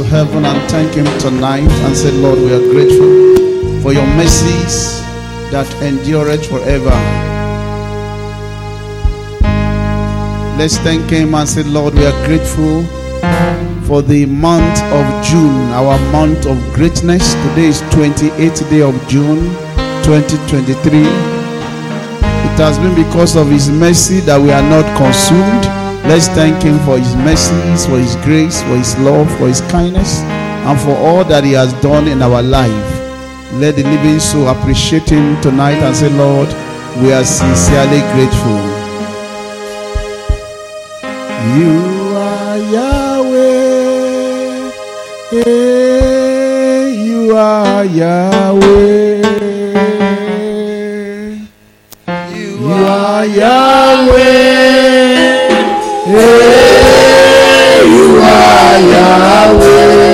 to heaven and thank Him tonight and say, Lord, we are grateful for your mercies that endureth forever. Let's thank Him and say, Lord, we are grateful for the month of June, our month of greatness. Today is 28th day of June 2023. It has been because of His mercy that we are not consumed. Let's thank Him for His mercies, for His grace, for His love, for His kindness, and for all that He has done in our life. Let the living soul appreciate Him tonight and say, Lord, we are sincerely grateful. You are Yahweh. Hey, you are Yahweh. You are Yahweh. Hey, you are Yahweh.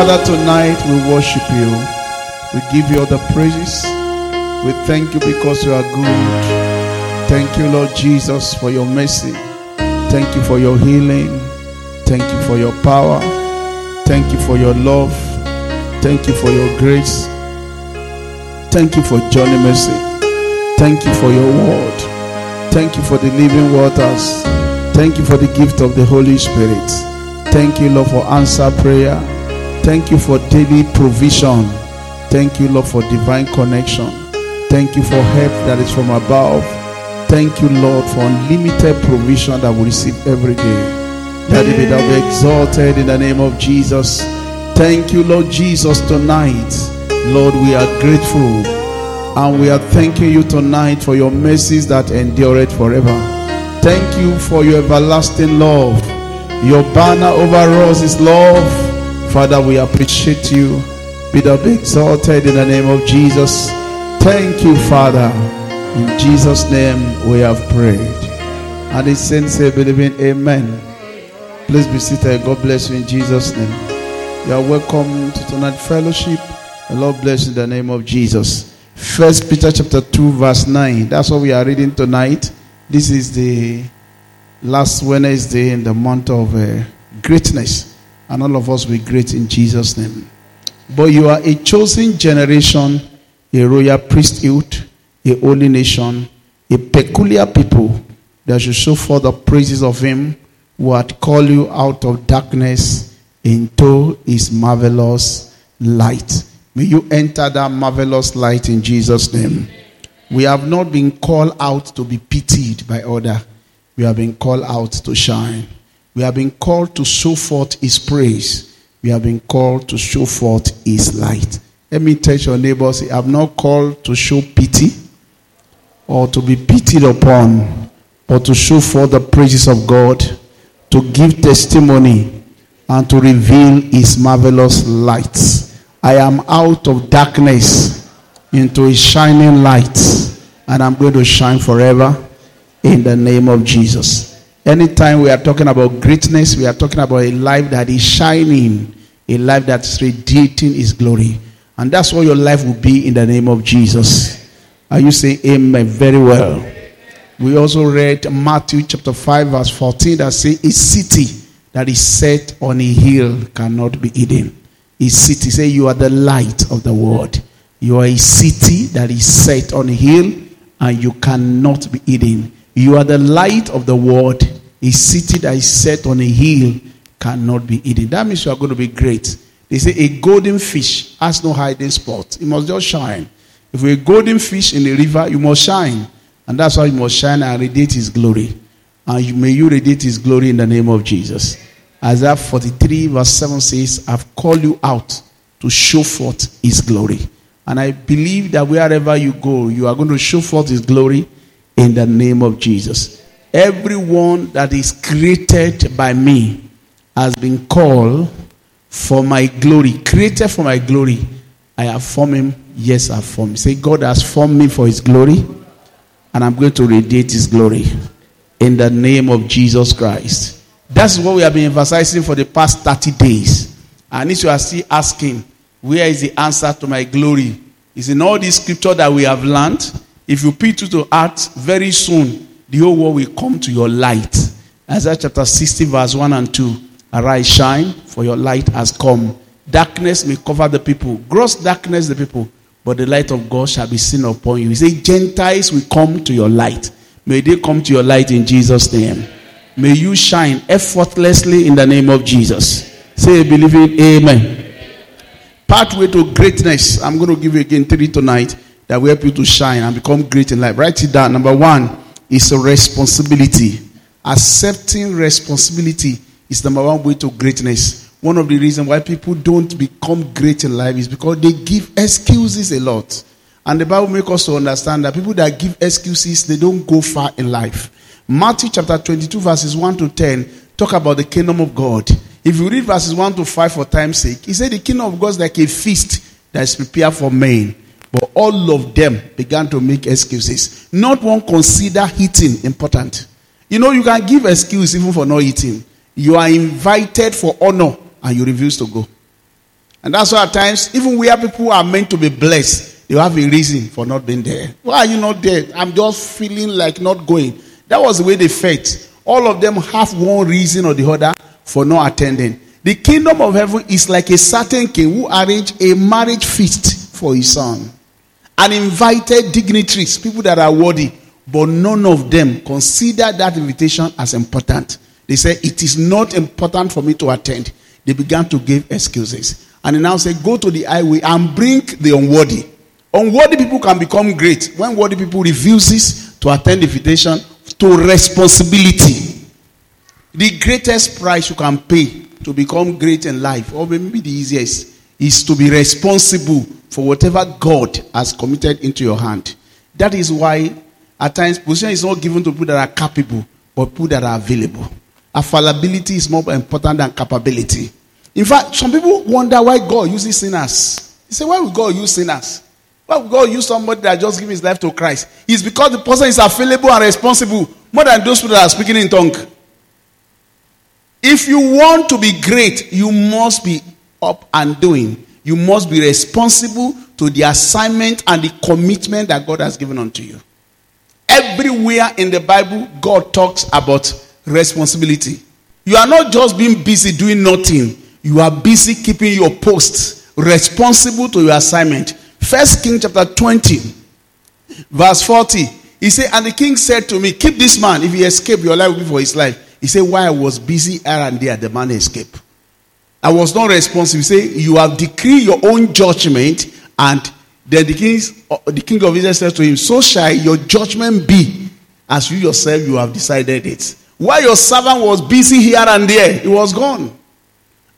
Father, tonight we worship you. We give you all the praises. We thank you because you are good. Thank you, Lord Jesus, for your mercy. Thank you for your healing. Thank you for your power. Thank you for your love. Thank you for your grace. Thank you for journey mercy. Thank you for your word. Thank you for the living waters. Thank you for the gift of the Holy Spirit. Thank you, Lord, for answer prayer. Thank you for daily provision. Thank you, Lord, for divine connection. Thank you for help that is from above. Thank you, Lord, for unlimited provision that we receive every day. That it be thou be exalted in the name of Jesus. Thank you, Lord Jesus, tonight. Lord, we are grateful. And we are thanking you tonight for your mercies that endure it forever. Thank you for your everlasting love. Your banner over us is love. Father, we appreciate you. Be thou exalted in the name of Jesus. Thank you, Father. In Jesus' name we have prayed. And the saints say, believing, Amen. Please be seated. God bless you in Jesus' name. You are welcome to tonight's fellowship. The Lord bless you in the name of Jesus. First Peter chapter 2, verse 9. That's what we are reading tonight. This is the last Wednesday in the month of uh, greatness. And all of us will be great in Jesus' name. But you are a chosen generation, a royal priesthood, a holy nation, a peculiar people that should show forth the praises of him who had called you out of darkness into his marvelous light. May you enter that marvelous light in Jesus' name. We have not been called out to be pitied by other. We have been called out to shine. We have been called to show forth his praise. We have been called to show forth his light. Let me tell your neighbors, I have not called to show pity or to be pitied upon, but to show forth the praises of God, to give testimony, and to reveal his marvelous lights. I am out of darkness into a shining light, and I'm going to shine forever in the name of Jesus. Anytime we are talking about greatness, we are talking about a life that is shining, a life that's radiating His glory. And that's what your life will be in the name of Jesus. Are you saying amen? Very well. We also read Matthew chapter 5, verse 14 that says, A city that is set on a hill cannot be hidden a city. Say, You are the light of the world. You are a city that is set on a hill and you cannot be hidden. You are the light of the world. A city that is set on a hill cannot be hidden. That means you are going to be great. They say a golden fish has no hiding spot, it must just shine. If you're a golden fish in the river, you must shine. And that's why you must shine and radiate his glory. And you, may you radiate his glory in the name of Jesus. Isaiah 43, verse 7 says, I've called you out to show forth his glory. And I believe that wherever you go, you are going to show forth his glory in the name of Jesus. Everyone that is created by me has been called for my glory, created for my glory. I have formed him. Yes, I've formed him. Say, God has formed me for his glory, and I'm going to radiate his glory in the name of Jesus Christ. That's what we have been emphasizing for the past 30 days. And if you are still asking, where is the answer to my glory? Is in all this scripture that we have learned. If you put it to heart, very soon the whole world will come to your light. Isaiah chapter 60, verse 1 and 2. Arise, shine, for your light has come. Darkness may cover the people, gross darkness the people, but the light of God shall be seen upon you. He said, Gentiles will come to your light. May they come to your light in Jesus' name. May you shine effortlessly in the name of Jesus. Say, believing, Amen. Pathway to greatness. I'm going to give you again three tonight that will help you to shine and become great in life. Write it down. Number one is a responsibility. Accepting responsibility is number one way to greatness. One of the reasons why people don't become great in life is because they give excuses a lot. And the Bible makes us to understand that people that give excuses, they don't go far in life. Matthew chapter 22, verses 1 to 10, talk about the kingdom of God. If you read verses 1 to 5 for time's sake, he said the kingdom of God is like a feast that is prepared for men. But all of them began to make excuses. Not one consider eating important. You know, you can give excuse even for not eating. You are invited for honor and you refuse to go. And that's why at times, even where people are meant to be blessed, you have a reason for not being there. Why are you not there? I'm just feeling like not going. That was the way they felt. All of them have one reason or the other for not attending. The kingdom of heaven is like a certain king who arranged a marriage feast for his son and invited dignitaries, people that are worthy, but none of them considered that invitation as important. They said, It is not important for me to attend. They began to give excuses. And now said, Go to the highway and bring the unworthy. Unworthy people can become great when worthy people refuses to attend the invitation to responsibility. The greatest price you can pay to become great in life, or maybe the easiest, is to be responsible for whatever God has committed into your hand. That is why at times position is not given to people that are capable, but people that are available. Availability is more important than capability. In fact, some people wonder why God uses sinners. He say, why would God use sinners? Why would God use somebody that just give his life to Christ? It's because the person is available and responsible more than those people that are speaking in tongue. If you want to be great, you must be up and doing. You must be responsible to the assignment and the commitment that God has given unto you. Everywhere in the Bible, God talks about responsibility. You are not just being busy doing nothing, you are busy keeping your post, responsible to your assignment. First King chapter 20, verse 40. He said, And the king said to me, Keep this man. If he escape, your life will be for his life. He said, Why I was busy here and there, the man escaped. I was not responsible. Said, You have decreed your own judgment, and then the king, uh, the king of Israel said to him, So shall your judgment be, as you yourself you have decided it. While your servant was busy here and there, he was gone.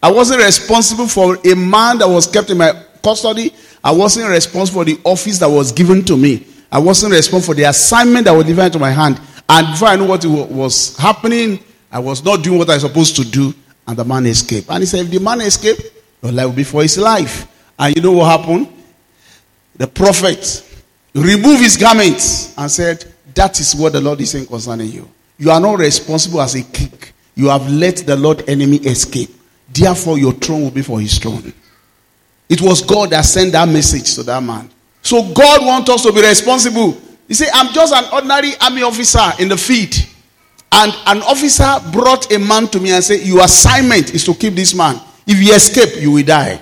I wasn't responsible for a man that was kept in my custody. I wasn't responsible for the office that was given to me. I wasn't responsible for the assignment that was given to my hand. And before I knew what was happening, I was not doing what I was supposed to do. And the man escaped. And he said, if the man escaped, your life will be for his life. And you know what happened? The prophet removed his garments and said, That is what the Lord is saying concerning you. You are not responsible as a king. You have let the Lord enemy escape. Therefore, your throne will be for his throne. It was God that sent that message to that man. So God wants us to be responsible. He said, I'm just an ordinary army officer in the field. And an officer brought a man to me and said, Your assignment is to keep this man. If you escape, you will die.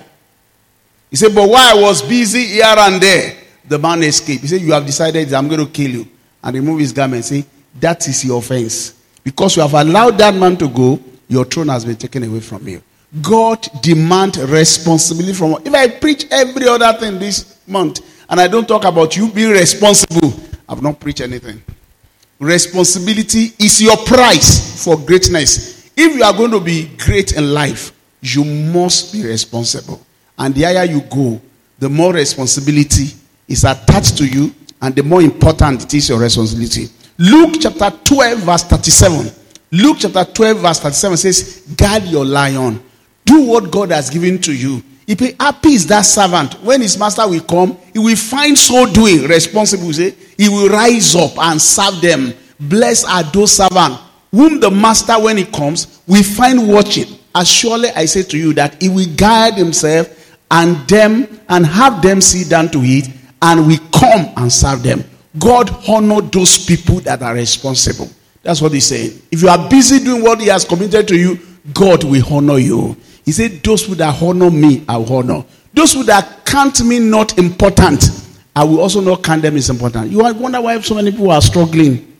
He said, But while I was busy here and there, the man escaped. He said, You have decided I'm going to kill you. And remove his garment say, That is your offense. Because you have allowed that man to go, your throne has been taken away from you. God demand responsibility from if I preach every other thing this month and I don't talk about you being responsible, I've not preached anything. Responsibility is your price for greatness. If you are going to be great in life, you must be responsible. And the higher you go, the more responsibility is attached to you, and the more important it is your responsibility. Luke chapter 12, verse 37. Luke chapter 12, verse 37 says, Guard your lion. Do what God has given to you. Happy is that servant, when his master will come, he will find so doing responsible. Say, he will rise up and serve them. Blessed are those servants whom the master, when he comes, will find watching. As surely I say to you that he will guide himself and them and have them sit down to eat and we come and serve them. God honor those people that are responsible. That's what he's saying. If you are busy doing what he has committed to you, God will honor you. He said, Those who that honor me, I will honor. Those who that count me not important, I will also not count them as important. You wonder why so many people are struggling,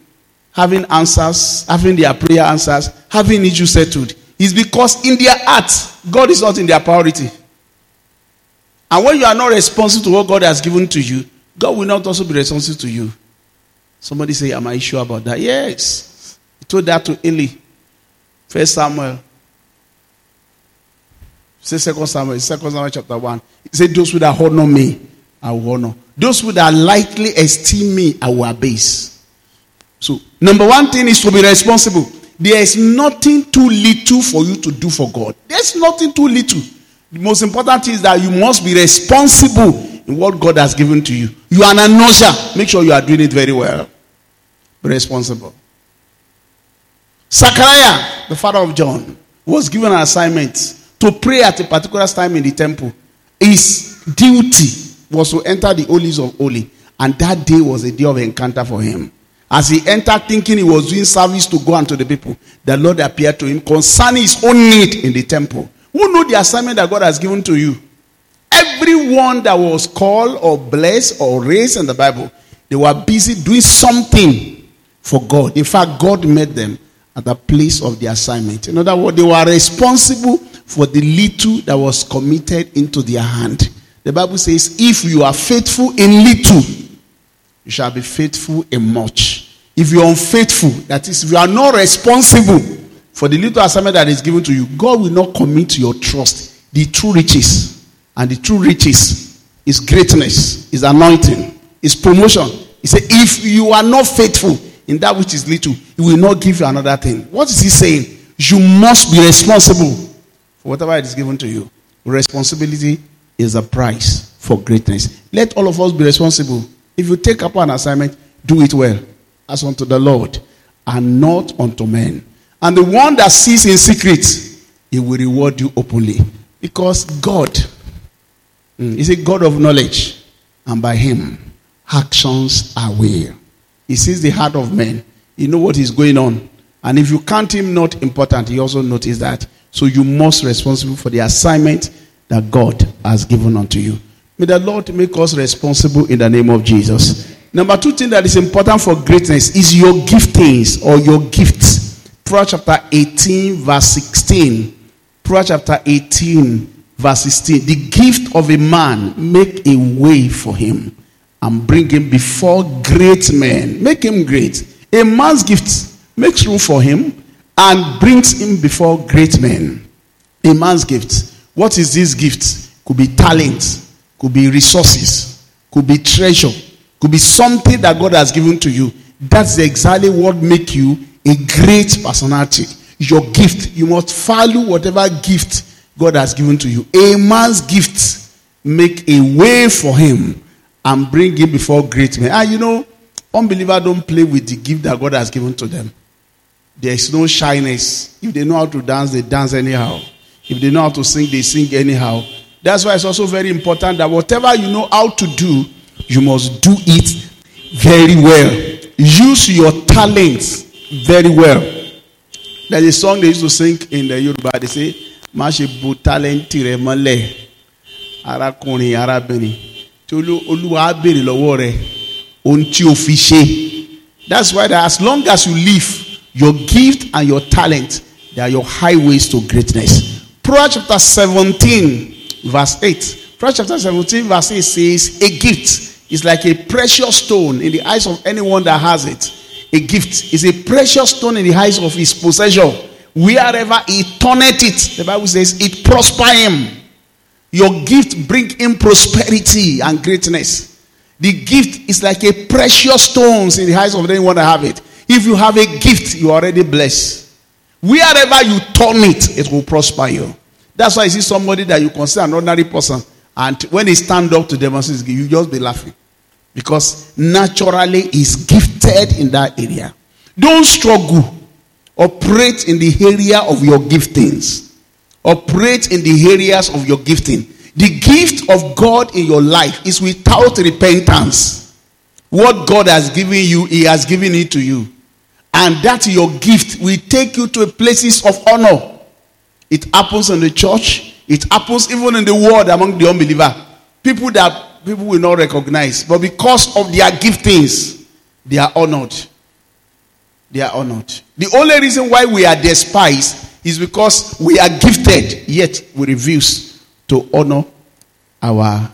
having answers, having their prayer answers, having issues settled. It's because in their hearts, God is not in their priority. And when you are not responsive to what God has given to you, God will not also be responsive to you. Somebody say, Am I sure about that? Yes. He told that to Eli. First Samuel. Say second Samuel, second Samuel chapter 1. He said, Those who that honor me, I will honor. Those who that lightly esteem me, I will abase. So, number one thing is to be responsible. There is nothing too little for you to do for God. There's nothing too little. The most important thing is that you must be responsible in what God has given to you. You are an usher. Make sure you are doing it very well. Be responsible. Zachariah, the father of John, was given an assignment to pray at a particular time in the temple. His duty was to enter the holies of holy, and that day was a day of encounter for him. As he entered thinking he was doing service to God and to the people, the Lord appeared to him concerning his own need in the temple. Who know the assignment that God has given to you? Everyone that was called or blessed or raised in the Bible, they were busy doing something for God. In fact, God met them at the place of the assignment. In other words, they were responsible for the little that was committed into their hand. The Bible says, if you are faithful in little, you shall be faithful in much. If you are unfaithful, that is, if you are not responsible for the little assignment that is given to you, God will not commit your trust. The true riches, and the true riches is greatness, is anointing, is promotion. He said, if you are not faithful in that which is little, He will not give you another thing. What is He saying? You must be responsible whatever it is given to you. Responsibility is a price for greatness. Let all of us be responsible. If you take up an assignment, do it well, as unto the Lord, and not unto men. And the one that sees in secret, he will reward you openly. Because God mm, is a God of knowledge, and by him, actions are weighed. He sees the heart of men. He knows what is going on. And if you count him not important, he also notices that. So you must responsible for the assignment that God has given unto you. May the Lord make us responsible in the name of Jesus. Number two thing that is important for greatness is your giftings or your gifts. Proverbs chapter 18, verse 16. Proverbs chapter 18, verse 16. The gift of a man make a way for him and bring him before great men. Make him great. A man's gift makes room for him and brings him before great men. A man's gift. What is this gift? Could be talent, could be resources, could be treasure, could be something that God has given to you. That's exactly what make you a great personality. Your gift. You must value whatever gift God has given to you. A man's gift make a way for him and bring him before great men. Ah, you know, unbeliever don't play with the gift that God has given to them. There is no shyness. If they know how to dance, they dance anyhow. If they know how to sing, they sing anyhow. That's why it's also very important that whatever you know how to do, you must do it very well. Use your talents very well. There's a song they used to sing in the Yoruba. They say, "Mashe bu talent mọ́lẹ̀, arákùnrin arábìnrin." tí olúwa á béèrè lọ́wọ́ rẹ ohun that's why that as long as you live your gift and your talent they are your highways to greatness. Proverbs chapter seventeen verse eight. Proverbs chapter seventeen verse eight says a gift is like a precious stone in the eyes of anyone that has it. A gift is a precious stone in the eyes of his possessor. Wherever he turneth it the bible says it prosper him. Your gift bring in prosperity and greatness. The gift is like a precious stones in the eyes of anyone that have it. If you have a gift, you are already blessed. Wherever you turn it, it will prosper you. That's why you see somebody that you consider an ordinary person, and when they stand up to demonstrate, you just be laughing. Because naturally he's gifted in that area. Don't struggle. Operate in the area of your giftings. Operate in the areas of your gifting. The gift of God in your life is without repentance. What God has given you, He has given it to you. And that your gift will take you to places of honor. It happens in the church, it happens even in the world among the unbeliever. People that people will not recognize, but because of their giftings, they are honored. They are honored. The only reason why we are despised is because we are gifted, yet we refuse to honor our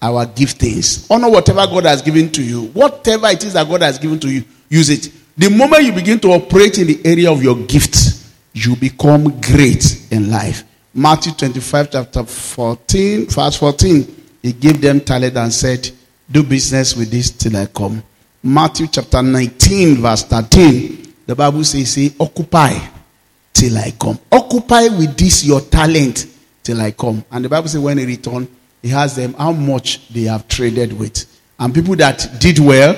our giftings. Honor whatever God has given to you. Whatever it is that God has given to you, use it. The moment you begin to operate in the area of your gifts, you become great in life. Matthew 25, chapter 14, verse 14. He gave them talent and said, Do business with this till I come. Matthew chapter 19, verse 13. The Bible says, say, Occupy till I come. Occupy with this your talent till I come. And the Bible says when he returned, he has them how much they have traded with. And people that did well,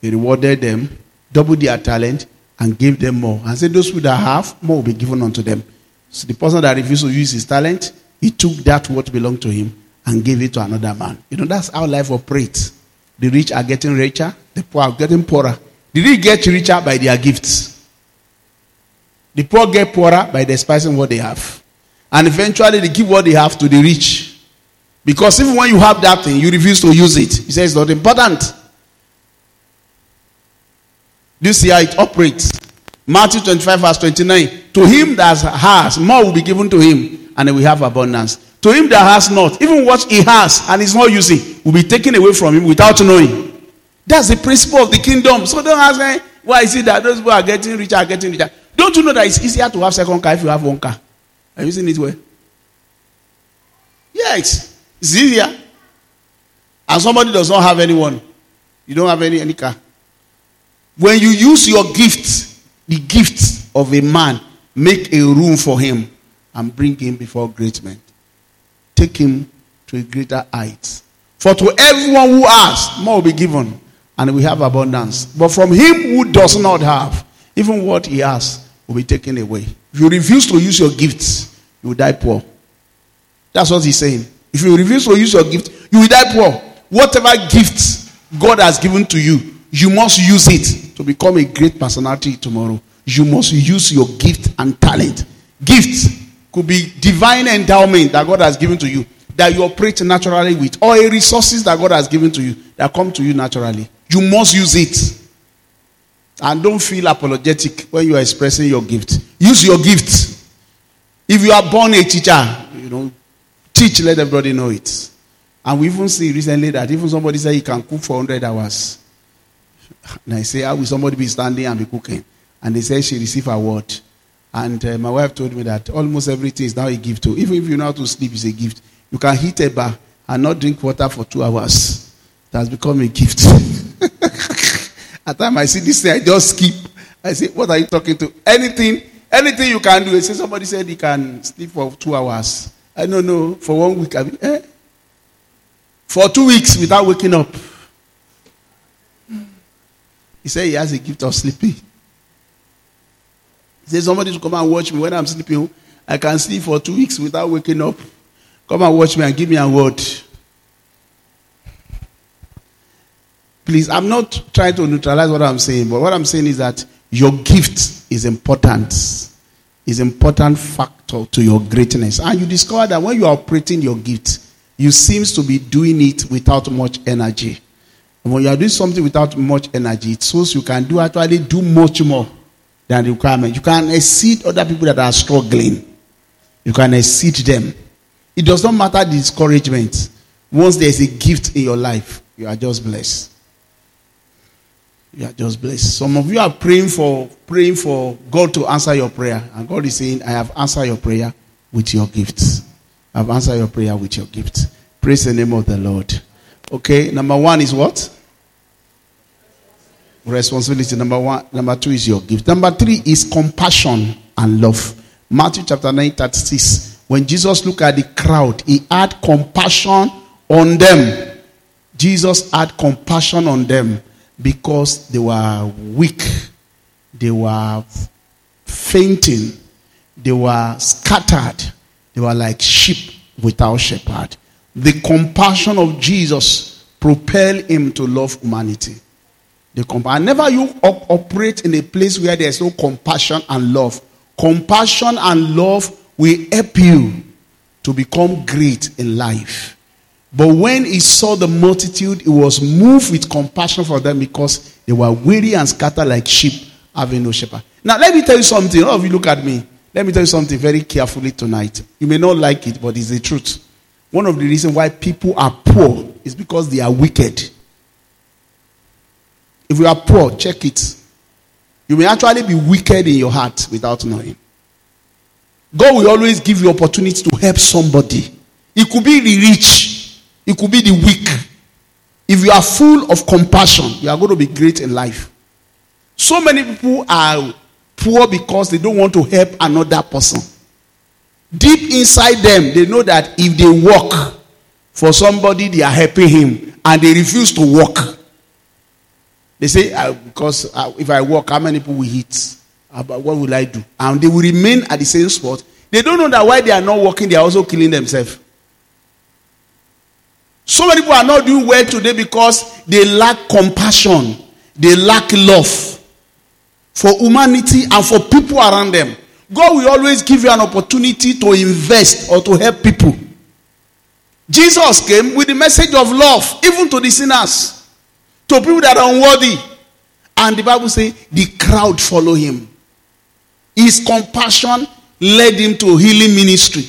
he rewarded them, doubled their talent, and give them more. And say, those who that have, more will be given unto them. So the person that refused to use his talent, he took that what belonged to him and gave it to another man. You know, that's how life operates. The rich are getting richer, the poor are getting poorer. The rich get richer by their gifts. The poor get poorer by despising what they have. And eventually they give what they have to the rich. Because even when you have that thing, you refuse to use it. He says it's not important. Do you see how it operates? Matthew 25, verse 29. To him that has, more will be given to him, and will have abundance. To him that has not, even what he has and is not using, will be taken away from him without knowing. That's the principle of the kingdom. So don't ask me, why is it that those people are getting richer, are getting richer? Don't you know that it's easier to have second car if you have one car? Are you using it well? Yes, it's easier. And somebody does not have anyone. You don't have any, any car. When you use your gift, the gift of a man, make a room for him and bring him before great men. Take him to a greater height. For to everyone who asks, more will be given, and we have abundance. But from him who does not have, even what he has will be taken away. If you refuse to use your gifts, you will die poor. That's what he's saying. If you refuse to use your gift, you will die poor. Whatever gift God has given to you, you must use it to become a great personality tomorrow. You must use your gift and talent. Gift could be divine endowment that God has given to you that you operate naturally with, or resources that God has given to you that come to you naturally. You must use it. And don't feel apologetic when you are expressing your gift. Use your gift. If you are born a teacher, you know, teach, let everybody know it. And we even see recently that even somebody said he can cook for 100 hours. And I say, how will somebody be standing and be cooking? And they say she received a word. And uh, my wife told me that almost everything is now a gift too. Even if you know how to sleep, it's a gift. You can heat a bar and not drink water for two hours. It has become a gift. At time I see this thing, I just skip. I say, what are you talking to? Anything, anything you can do. I say somebody said he can sleep for two hours. I don't know. For one week, I mean, eh? For two weeks without waking up. He said he has a gift of sleeping. He said somebody to come and watch me when I'm sleeping. I can sleep for two weeks without waking up. Come and watch me and give me a word. Please, I'm not trying to neutralize what I'm saying, but what I'm saying is that your gift is important. Is important factor to your greatness. And you discover that when you are operating your gift, you seems to be doing it without much energy. When you are doing something without much energy, it shows you can do actually do much more than the requirement. You can exceed other people that are struggling. You can exceed them. It does not matter the discouragement. Once there is a gift in your life, you are just blessed. You are just blessed. Some of you are praying for praying for God to answer your prayer, and God is saying, "I have answered your prayer with your gifts. I've answered your prayer with your gifts." Praise the name of the Lord. Okay, number one is what? Responsibility. Number one. Number two is your gift. Number three is compassion and love. Matthew chapter 9, 36. When Jesus looked at the crowd, he had compassion on them. Jesus had compassion on them because they were weak, they were fainting, they were scattered, they were like sheep without shepherd. The compassion of Jesus propelled him to love humanity. The comp- and never you op- operate in a place where there's no compassion and love. Compassion and love will help you to become great in life. But when he saw the multitude, he was moved with compassion for them because they were weary and scattered like sheep, having no shepherd. Now, let me tell you something. All of you look at me. Let me tell you something very carefully tonight. You may not like it, but it's the truth. One of the reasons why people are poor is because they are wicked. If you are poor, check it. You may actually be wicked in your heart without knowing. God will always give you opportunity to help somebody. It could be the rich, it could be the weak. If you are full of compassion, you are going to be great in life. So many people are poor because they don't want to help another person. Deep inside them, they know that if they work for somebody, they are helping him, and they refuse to work. They say, uh, because uh, if I walk, how many people will hit? About what will I do? And they will remain at the same spot. They don't know that while they are not walking, they are also killing themselves. So many people are not doing well today because they lack compassion, they lack love for humanity and for people around them. God will always give you an opportunity to invest or to help people. Jesus came with the message of love, even to the sinners, to people that are unworthy. And the Bible says the crowd follow him. His compassion led him to healing ministry.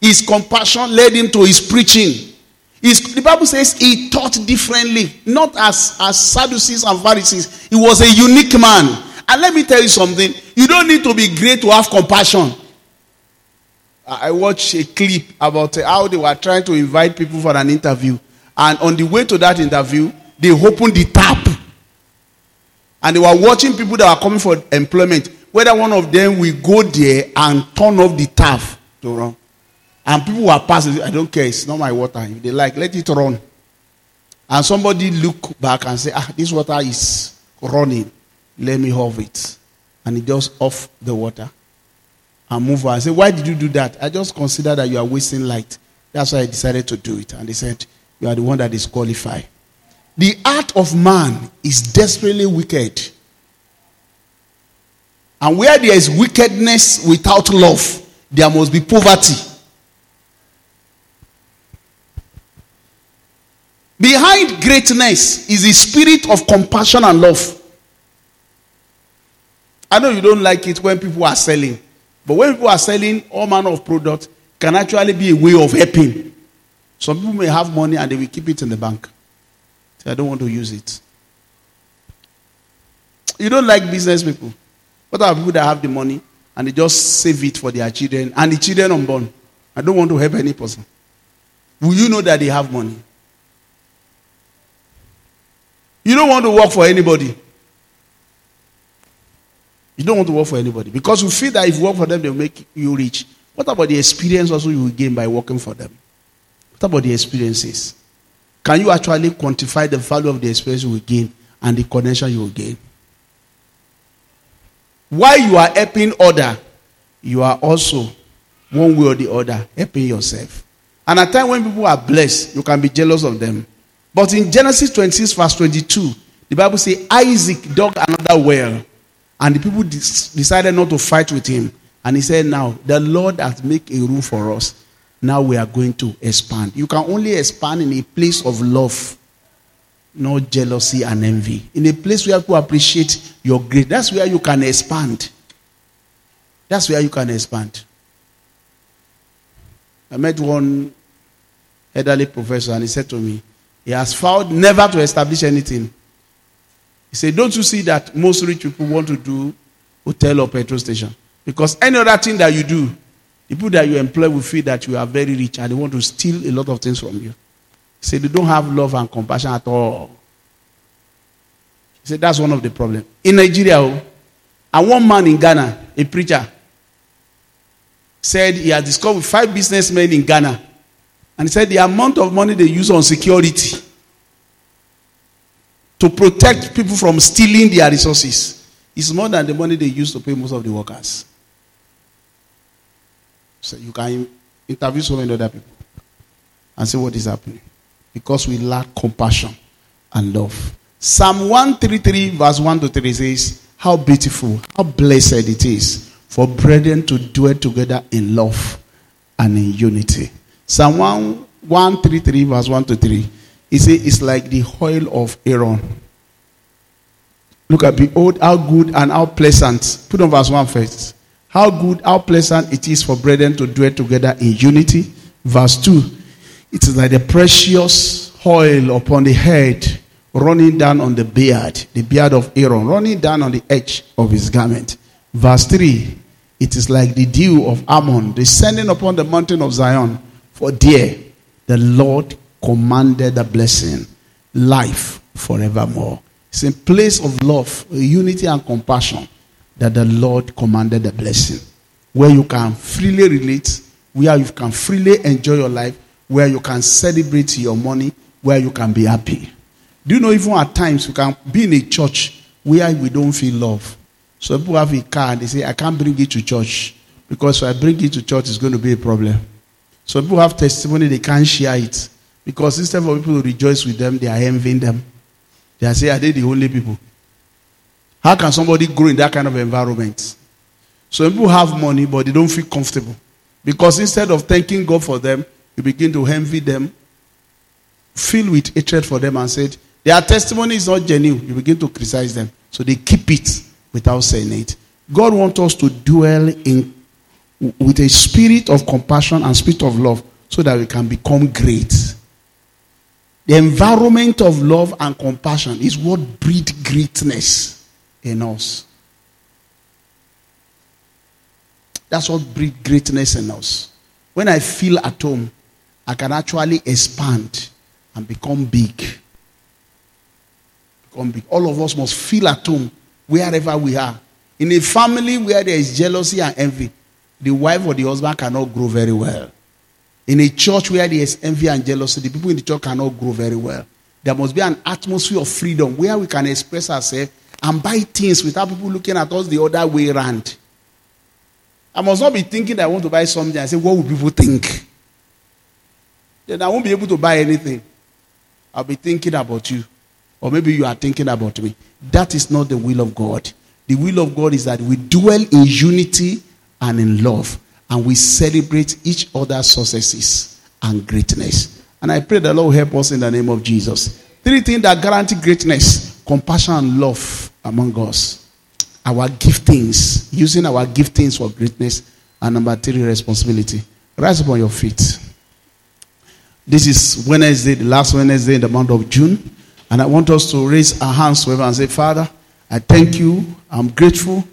His compassion led him to his preaching. His, the Bible says he taught differently, not as, as Sadducees and Pharisees. He was a unique man. And let me tell you something you don't need to be great to have compassion. I watched a clip about how they were trying to invite people for an interview. And on the way to that interview, they opened the tap. And they were watching people that were coming for employment. Whether one of them will go there and turn off the tap to run. And people were passing. I don't care. It's not my water. If they like, let it run. And somebody look back and say, ah, this water is running. Let me off it. And he just off the water and move on. I said, Why did you do that? I just consider that you are wasting light. That's why I decided to do it. And they said, You are the one that is qualified. The heart of man is desperately wicked. And where there is wickedness without love, there must be poverty. Behind greatness is the spirit of compassion and love. I know you don't like it when people are selling. But when people are selling all manner of products, can actually be a way of helping. Some people may have money and they will keep it in the bank. So I don't want to use it. You don't like business people. What are people that have the money and they just save it for their children and the children unborn? I don't want to help any person. Will you know that they have money? You don't want to work for anybody. You don't want to work for anybody because you feel that if you work for them, they'll make you rich. What about the experience also you will gain by working for them? What about the experiences? Can you actually quantify the value of the experience you will gain and the connection you will gain? While you are helping other, you are also one way or the other helping yourself. And at time when people are blessed, you can be jealous of them. But in Genesis 26, verse 22, the Bible says Isaac dug another well and the people decided not to fight with him. And he said, Now, the Lord has made a room for us. Now we are going to expand. You can only expand in a place of love, not jealousy and envy. In a place where people appreciate your great. That's where you can expand. That's where you can expand. I met one elderly professor and he said to me, he has vowed never to establish anything. He said, Don't you see that most rich people want to do hotel or petrol station? Because any other thing that you do, people that you employ will feel that you are very rich and they want to steal a lot of things from you. He said, They don't have love and compassion at all. He said, That's one of the problems. In Nigeria, oh, and one man in Ghana, a preacher, said he had discovered five businessmen in Ghana. And he said the amount of money they use on security to protect people from stealing their resources is more than the money they use to pay most of the workers. So you can interview so many other people and see what is happening. Because we lack compassion and love. Psalm 133, verse 1 to 3 says, How beautiful, how blessed it is for brethren to dwell together in love and in unity. Psalm 1, 133, verse 1 to 3 he said, It's like the oil of Aaron. Look at, behold, how good and how pleasant. Put on verse 1 first. How good, how pleasant it is for brethren to dwell together in unity. Verse 2. It is like the precious oil upon the head running down on the beard, the beard of Aaron, running down on the edge of his garment. Verse 3. It is like the dew of Hermon descending upon the mountain of Zion. For there the Lord commanded the blessing, life forevermore. It's a place of love, unity, and compassion that the Lord commanded the blessing. Where you can freely relate, where you can freely enjoy your life, where you can celebrate your money, where you can be happy. Do you know, even at times, you can be in a church where we don't feel love. So people have a car and they say, I can't bring it to church because if I bring it to church, it's going to be a problem. So people have testimony, they can't share it Because instead of people to rejoice with them, they are envying them. They are saying, Are they the only people? How can somebody grow in that kind of environment? So people have money, but they don't feel comfortable. Because instead of thanking God for them, you begin to envy them, filled with hatred for them, and said, Their testimony is not genuine. You begin to criticize them. So they keep it without saying it. God wants us to dwell in with a spirit of compassion and spirit of love so that we can become great. The environment of love and compassion is what breeds greatness in us. That's what breeds greatness in us. When I feel at home, I can actually expand and become big. Become big. All of us must feel at home wherever we are. In a family where there is jealousy and envy, the wife or the husband cannot grow very well. In a church where there is envy and jealousy, the people in the church cannot grow very well. There must be an atmosphere of freedom where we can express ourselves and buy things without people looking at us the other way around. I must not be thinking that I want to buy something and say, What will people think? Then I won't be able to buy anything. I'll be thinking about you. Or maybe you are thinking about me. That is not the will of God. The will of God is that we dwell in unity and in love, and we celebrate each other's successes and greatness. And I pray the Lord help us in the name of Jesus. Three things that guarantee greatness compassion and love among us. Our giftings, using our giftings for greatness. And number three, responsibility. Rise up on your feet. This is Wednesday, the last Wednesday in the month of June. And I want us to raise our hands to heaven and say, Father, I thank you. I'm grateful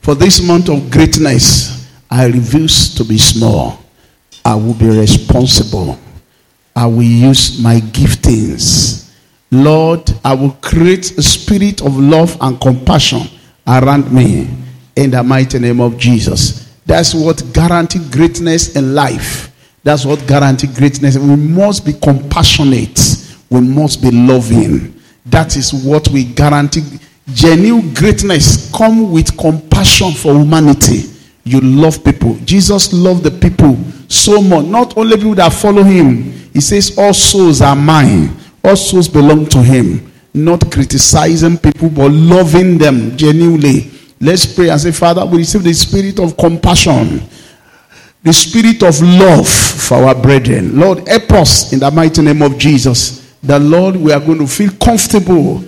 for this month of greatness. I refuse to be small. I will be responsible. I will use my giftings. Lord, I will create a spirit of love and compassion around me in the mighty name of Jesus. That's what guarantees greatness in life. That's what guarantees greatness. We must be compassionate. We must be loving. That is what we guarantee genuine greatness come with compassion for humanity. You love people. Jesus loved the people so much. Not only people that follow him. He says, All souls are mine. All souls belong to him. Not criticizing people, but loving them genuinely. Let's pray and say, Father, we receive the spirit of compassion, the spirit of love for our brethren. Lord, help us in the mighty name of Jesus. The Lord, we are going to feel comfortable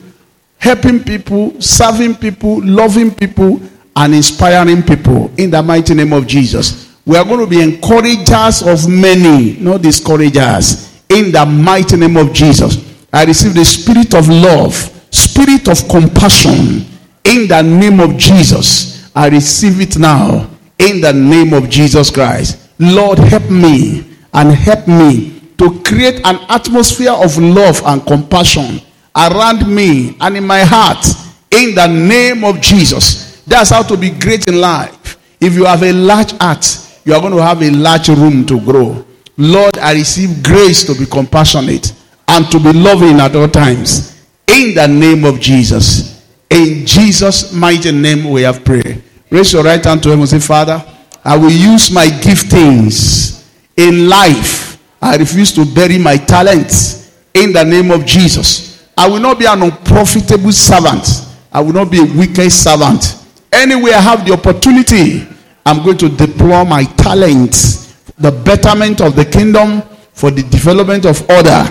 helping people, serving people, loving people, and inspiring people in the mighty name of Jesus. We are going to be encouragers of many, not discouragers, in the mighty name of Jesus. I receive the spirit of love, spirit of compassion, in the name of Jesus. I receive it now, in the name of Jesus Christ. Lord, help me and help me to create an atmosphere of love and compassion around me and in my heart in the name of Jesus. That's how to be great in life. If you have a large heart, you are going to have a large room to grow. Lord, I receive grace to be compassionate and to be loving at all times. In the name of Jesus. In Jesus' mighty name we have prayed. Raise your right hand to him and say, Father, I will use my giftings in life. I refuse to bury my talents in the name of Jesus. I will not be an unprofitable servant. I will not be a wicked servant. Anywhere I have the opportunity, I'm going to deploy my talents, the betterment of the kingdom, for the development of order.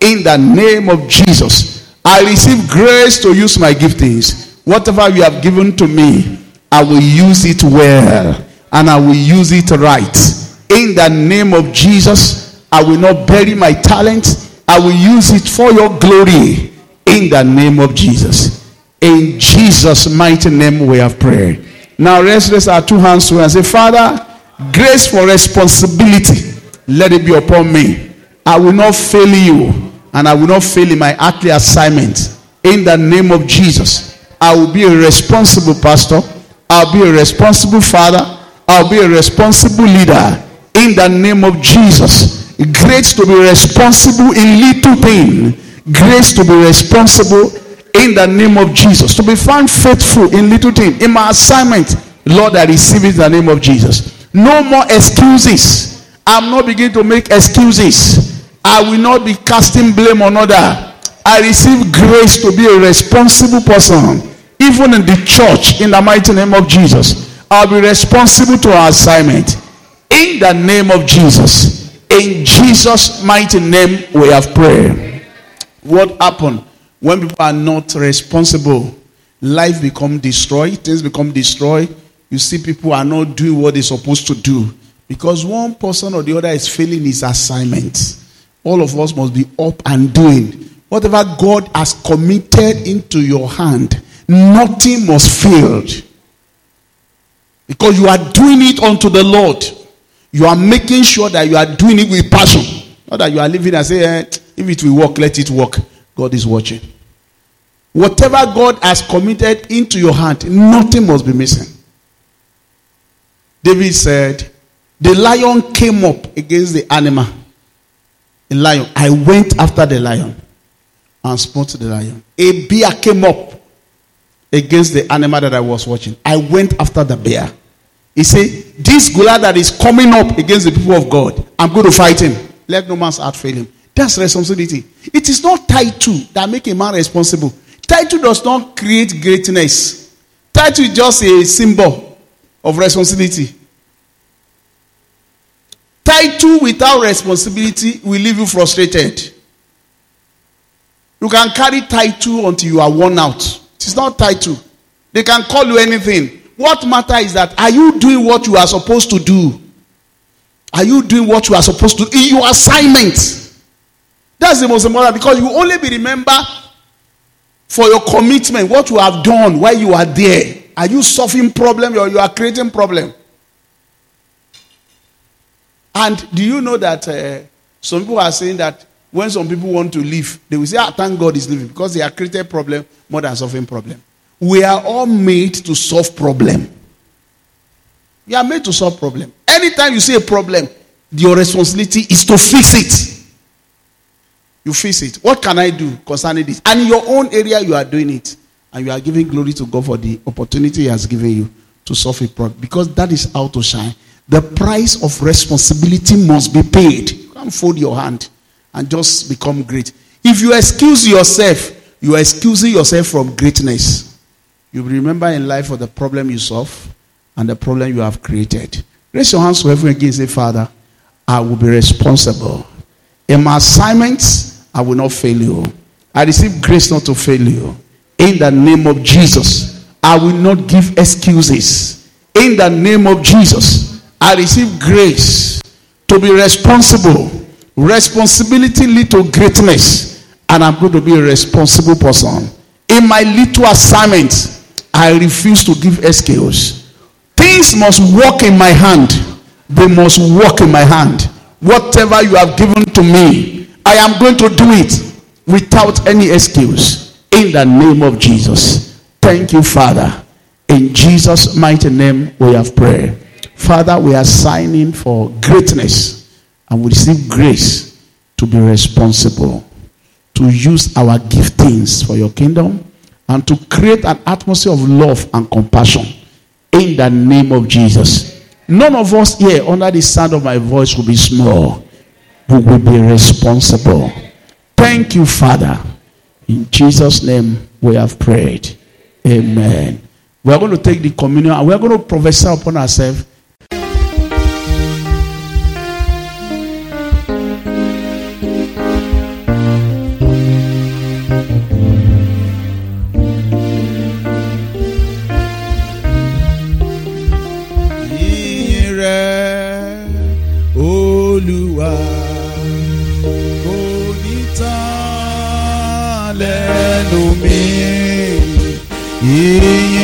In the name of Jesus, I receive grace to use my giftings. Whatever you have given to me, I will use it well and I will use it right. In the name of Jesus, I will not bury my talent. I will use it for your glory in the name of Jesus. In Jesus' mighty name we have prayed. Now let's our two hands to and say, Father, grace for responsibility, let it be upon me. I will not fail you, and I will not fail in my earthly assignment. In the name of Jesus, I will be a responsible pastor. I'll be a responsible father. I'll be a responsible leader. In the name of Jesus, grace to be responsible in little things grace to be responsible in the name of Jesus, to be found faithful in little things. In my assignment, Lord, I receive it in the name of Jesus. No more excuses. I'm not beginning to make excuses. I will not be casting blame on other. I receive grace to be a responsible person, even in the church, in the mighty name of Jesus. I'll be responsible to our assignment. In the name of Jesus. In Jesus' mighty name, we have prayed. What happened when people are not responsible? Life become destroyed, things become destroyed. You see, people are not doing what they're supposed to do because one person or the other is failing his assignment. All of us must be up and doing. Whatever God has committed into your hand, nothing must fail. Because you are doing it unto the Lord. You are making sure that you are doing it with passion. Not that you are living and say, eh, if it will work, let it work. God is watching. Whatever God has committed into your hand, nothing must be missing. David said, The lion came up against the animal. A lion. I went after the lion and smote the lion. A bear came up against the animal that I was watching. I went after the bear. He said, This Goliath that is coming up against the people of God, I'm going to fight him. Let no man's heart fail him. That's responsibility. It is not title that make a man responsible. Title does not create greatness. Title is just a symbol of responsibility. Title without responsibility will leave you frustrated. You can carry title until you are worn out. It is not title. They can call you anything. What matter is that are you doing what you are supposed to do? Are you doing what you are supposed to do in your assignment? That's the most important because you only be remember for your commitment, what you have done while you are there. Are you solving problem or you are creating problem? And do you know that uh, some people are saying that when some people want to leave, they will say, ah, thank God is leaving because they are creating problem more than solving problem. We are all made to solve problem. You are made to solve problem. Anytime you see a problem, your responsibility is to fix it. You fix it. What can I do concerning this? And in your own area, you are doing it. And you are giving glory to God for the opportunity He has given you to solve a problem. Because that is how to shine. The price of responsibility must be paid. You can't fold your hand and just become great. If you excuse yourself, you are excusing yourself from greatness. You remember in life for the problem you solve and the problem you have created. Raise your hands to heaven again say, Father, I will be responsible. In my assignments, I will not fail you. I receive grace not to fail you. In the name of Jesus, I will not give excuses. In the name of Jesus, I receive grace to be responsible. Responsibility lead to greatness. And I'm going to be a responsible person. In my little assignment, I refuse to give excuses. Things must work in my hand. They must work in my hand. Whatever you have given to me, I am going to do it without any excuse. In the name of Jesus. Thank you, Father. In Jesus' mighty name, we have prayed. Father, we are signing for greatness and we receive grace to be responsible, to use our giftings for your kingdom, and to create an atmosphere of love and compassion in the name of Jesus. None of us here, under the sound of my voice, will be small. We will be responsible. Thank you, Father. In Jesus' name, we have prayed. Amen. We are going to take the communion and we are going to prophesy upon ourselves mi.